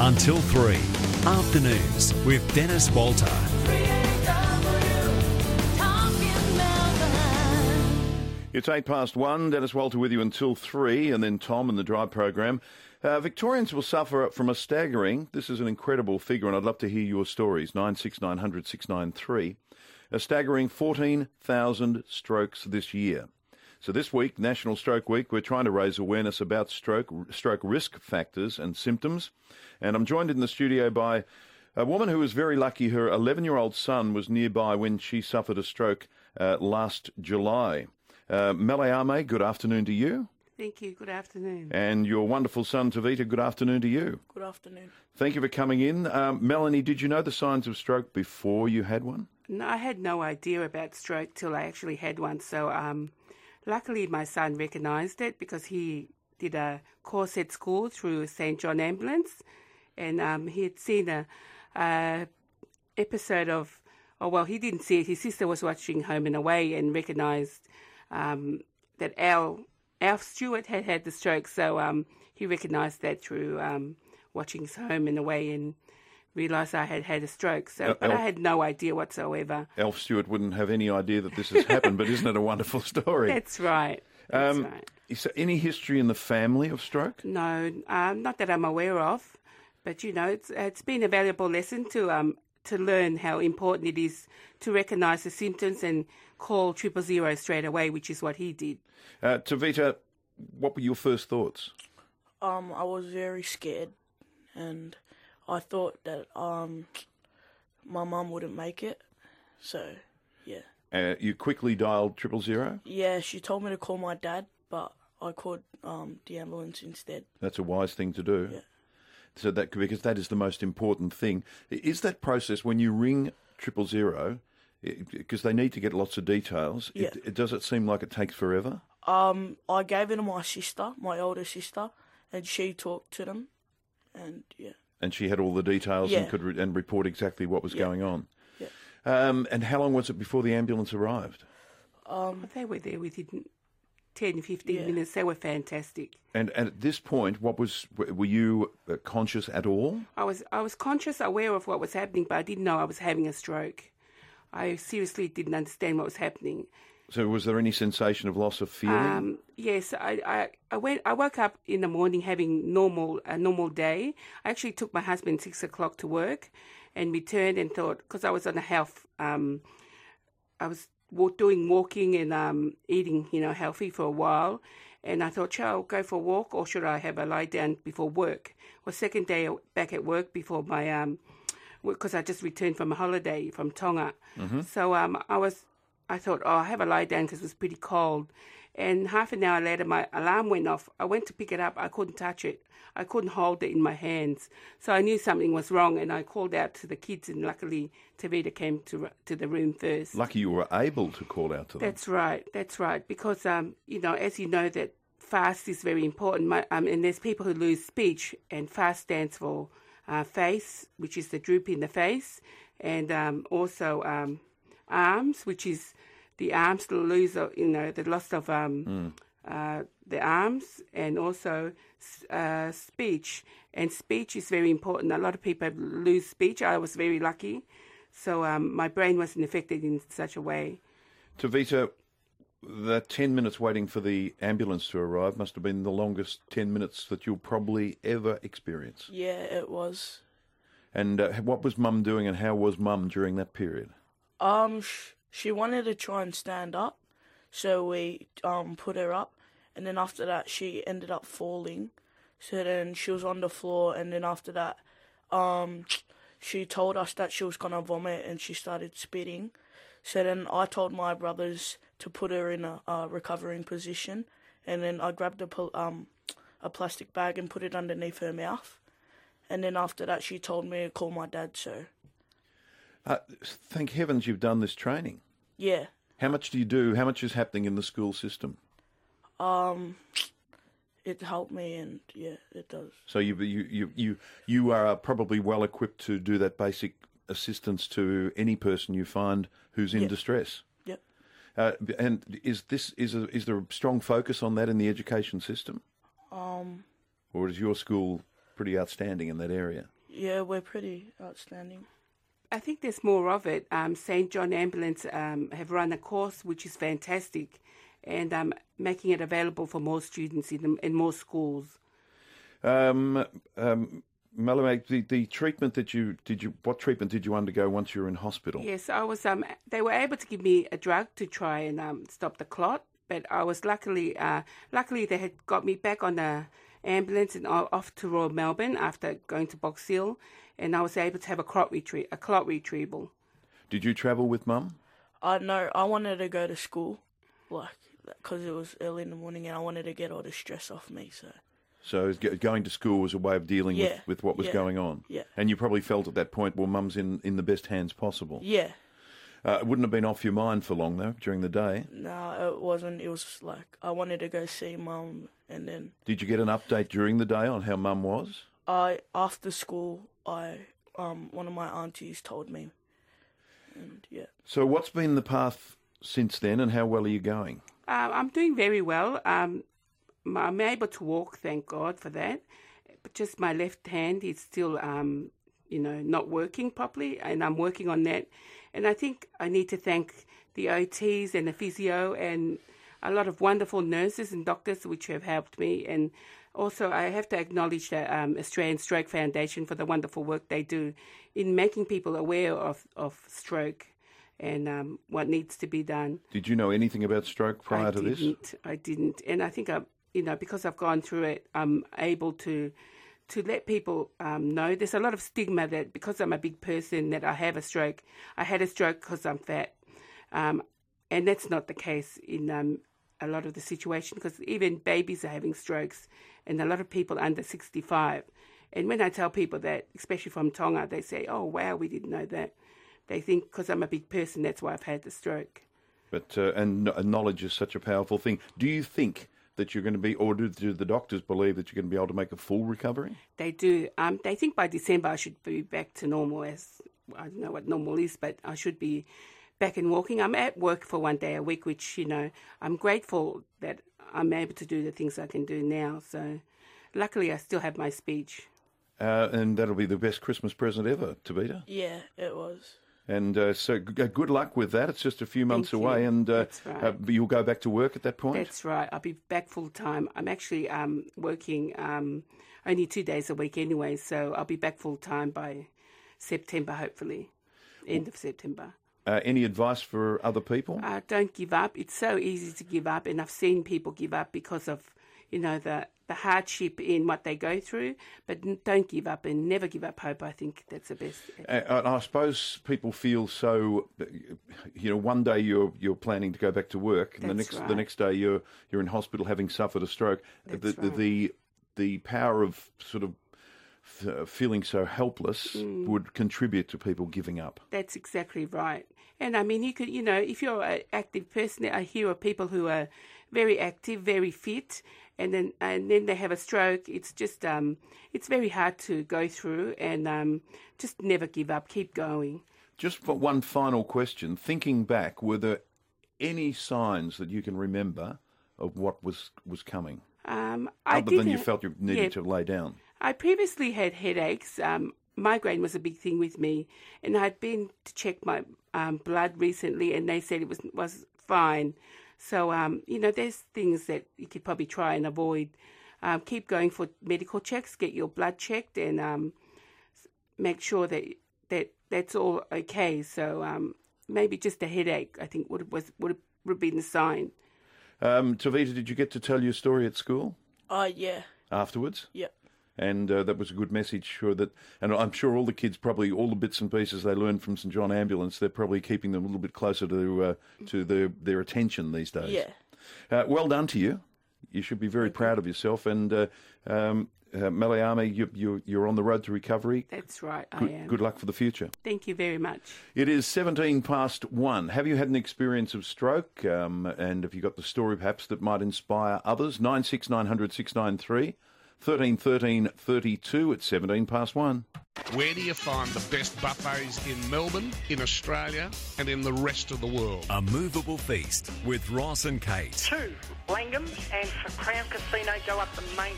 until 3. Afternoons with Dennis Walter. It's eight past one. Dennis Walter with you until three, and then Tom and the Drive program. Uh, Victorians will suffer from a staggering, this is an incredible figure, and I'd love to hear your stories. 96900 693. A staggering 14,000 strokes this year. So this week, National Stroke Week, we're trying to raise awareness about stroke, stroke risk factors and symptoms. And I'm joined in the studio by a woman who was very lucky. Her 11 year old son was nearby when she suffered a stroke uh, last July. Uh, Meliame, good afternoon to you. Thank you. Good afternoon. And your wonderful son, Tevita, good afternoon to you. Good afternoon. Thank you for coming in. Um, Melanie, did you know the signs of stroke before you had one? No, I had no idea about stroke till I actually had one. So, um, luckily, my son recognised it because he did a course at school through St John Ambulance, and um, he had seen a, a episode of. Oh well, he didn't see it. His sister was watching Home and Away and recognised um, that Al Alf Stewart had had the stroke, so um, he recognised that through um, watching Home and Away and realised I had had a stroke. So, Uh, but I had no idea whatsoever. Alf Stewart wouldn't have any idea that this has happened, but isn't it a wonderful story? That's right. That's Um, right. Is there any history in the family of stroke? No, um, not that I'm aware of, but you know, it's it's been a valuable lesson to um to learn how important it is to recognise the symptoms and call triple zero straight away, which is what he did. Uh, Tevita, what were your first thoughts? Um, I was very scared, and I thought that um, my mum wouldn't make it. So, yeah, Uh, you quickly dialed triple zero. yeah. She told me to call my dad, but I called um the ambulance instead. That's a wise thing to do. Yeah. So that because that is the most important thing. Is that process when you ring triple zero because they need to get lots of details? Yeah. It, it, does it seem like it takes forever? Um, I gave it to my sister, my older sister, and she talked to them, and yeah, And she had all the details and could re- and report exactly what was Yeah. going on. Yeah. Um, and how long was it before the ambulance arrived? They were there within 10, 15 Yeah. minutes. They were fantastic. And, and at this point, what was were you uh, conscious at all? I was I was conscious, aware of what was happening, but I didn't know I was having a stroke. I seriously didn't understand what was happening. So was there any sensation of loss of feeling? Um, yes, I, I, I went. I woke up in the morning having normal a normal day. I actually took my husband six o'clock to work, and returned and thought because I was on a health. Um, I was doing walking and um, eating, you know, healthy for a while, and I thought, shall I go for a walk or should I have a lie down before work? Well, second day back at work before my um, because I just returned from a holiday from Tonga. So um, I was, I thought, oh, I have a lie down because it was pretty cold. And half an hour later, my alarm went off. I went to pick it up. I couldn't touch it. I couldn't hold it in my hands. So I knew something was wrong, and I called out to the kids. And luckily, Tevita came to to the room first. Lucky you were able to call out to them. That's right. That's right. Because um, you know, as you know, that fast is very important. My, um, and there's people who lose speech, and fast stands for uh, face, which is the droop in the face, and um, also um, arms, which is the arms lose, you know, the loss of um, uh, the arms, and also uh, speech. And speech is very important. A lot of people lose speech. I was very lucky, so um, my brain wasn't affected in such a way. Tevita, that 10 minutes waiting for the ambulance to arrive must have been the longest 10 minutes that you'll probably ever experience. yeah, it was. And uh, what was mum doing and how was mum during that period? Um, sh- she wanted to try and stand up, so we um put her up, and then after that she ended up falling. So then she was on the floor, and then after that, um, she told us that she was gonna vomit, and she started spitting. So then I told my brothers to put her in a, a recovering position, and then I grabbed a pl- um a plastic bag and put it underneath her mouth. And then after that, she told me to call my dad. So Uh, thank heavens you've done this training. yeah, How much do you do? How much is happening in the school system? Um, it helped me, and yeah, it does. So you you you you, you are probably well equipped to do that basic assistance to any person you find who's in Yeah. distress. Yep. Uh, and is this is a, is there a strong focus on that in the education system? Um, Or is your school pretty outstanding in that area. Yeah, we're pretty outstanding. I think there's more of it. Um, St. John Ambulance um, have run a course which is fantastic and um, making it available for more students in, the, in more schools. Um, um, the, the treatment that you did you what treatment did you undergo once you were in hospital? Yes, I was. Um, they were able to give me a drug to try and um, stop the clot, but I was luckily, uh, luckily they had got me back on the ambulance and off to Royal Melbourne after going to Box Hill, and I was able to have a clot retrie- a clot retrieval. Did you travel with mum? I know I wanted to go to school, like because it was early in the morning, and I wanted to get all the stress off me. So So going to school was a way of dealing Yeah, with, with what was yeah, going on. yeah. And you probably felt at that point, well, mum's in, in the best hands possible. yeah, Uh, it wouldn't have been off your mind for long, though, during the day. no, it wasn't. It was like I wanted to go see mum, and then Did you get an update during the day on how mum was? I after school, I um one of my aunties told me, and yeah, So what's been the path since then and how well are you going? Uh, I'm doing very well. Um, m- I'm able to walk, thank God for that. But just my left hand is still, um, you know, not working properly, and I'm working on that. And I think I need to thank the OTs and the physio and a lot of wonderful nurses and doctors which have helped me. And also, I have to acknowledge the um, Australian Stroke Foundation for the wonderful work they do in making people aware of, of stroke and um, what needs to be done. Did you know anything about stroke prior I to this? didn't. I didn't, and I think I, you know, because I've gone through it, I'm able to to let people um, know. There's a lot of stigma that because I'm a big person that I have a stroke. I had a stroke because I'm fat, um, and that's not the case in um, a lot of the situation. Because even babies are having strokes, and a lot of people under 65. And when I tell people that, especially from Tonga, they say, "Oh, wow, we didn't know that." They think because I'm a big person, that's why I've had the stroke. But uh, and knowledge is such a powerful thing. Do you think that you're going to be, or do, do the doctors believe that you're going to be able to make a full recovery? They do. Um, they think by December I should be back to normal. As I don't know what normal is, but I should be back and walking. I'm at work for one day a week, which you know I'm grateful that I'm able to do the things I can do now. So, luckily, I still have my speech. Uh, and that'll be the best Christmas present ever, Tevita. yeah, it was. And uh, so g- good luck with that. It's just a few months Thank away, you. and uh, right. uh, you'll go back to work at that point. That's right. I'll be back full time. I'm actually um, working um, only two days a week anyway, so I'll be back full time by September, hopefully, end of September. Uh, any advice for other people? uh, don't give up. It's so easy to give up, and I've seen people give up because of, you know, the the hardship in what they go through. But don't give up and never give up hope. I think that's the best. And I suppose people feel so. You know, one day you're you're planning to go back to work, and the That's next the next day you're you're in hospital having suffered a stroke. That's the, the right. the the power of sort of feeling so helpless Mm. would contribute to people giving up. That's exactly right. And I mean, you could, you know, if you're an active person, I hear of people who are very active, very fit, and then and then they have a stroke. It's just, um, it's very hard to go through, and um, just never give up, keep going. Just for one final question, thinking back, were there any signs that you can remember of what was was coming, Um, I other than you felt you needed yeah, to lay down? I previously had headaches. Um, migraine was a big thing with me, and I'd been to check my um, blood recently, and they said it was was fine. So um, you know, there's things that you could probably try and avoid. Um, keep going for medical checks. Get your blood checked, and um, make sure that that that's all okay. So um, maybe just a headache, I think would was would would have been the sign. Um, Tevita, did you get to tell your story at school Uh, yeah, afterwards? yeah, and uh, that was a good message. Sure that, and I'm sure all the kids probably all the bits and pieces they learned from St John Ambulance, they're probably keeping them a little bit closer to uh, to their their attention these days. yeah. Uh, well done to you. You should be very proud of yourself. And uh, um, uh, Meliame, you, you, you're on the road to recovery. That's right, Good, I am. good luck for the future. Thank you very much. It is 17 past one. Have you had an experience of stroke? Um, and have you got the story perhaps that might inspire others? 96900 693 13 13 32 at 17 past one. Where do you find the best buffets in Melbourne, in Australia, and in the rest of the world? A movable feast with Ross and Kate. two Langhams, and for Crown Casino, go up the main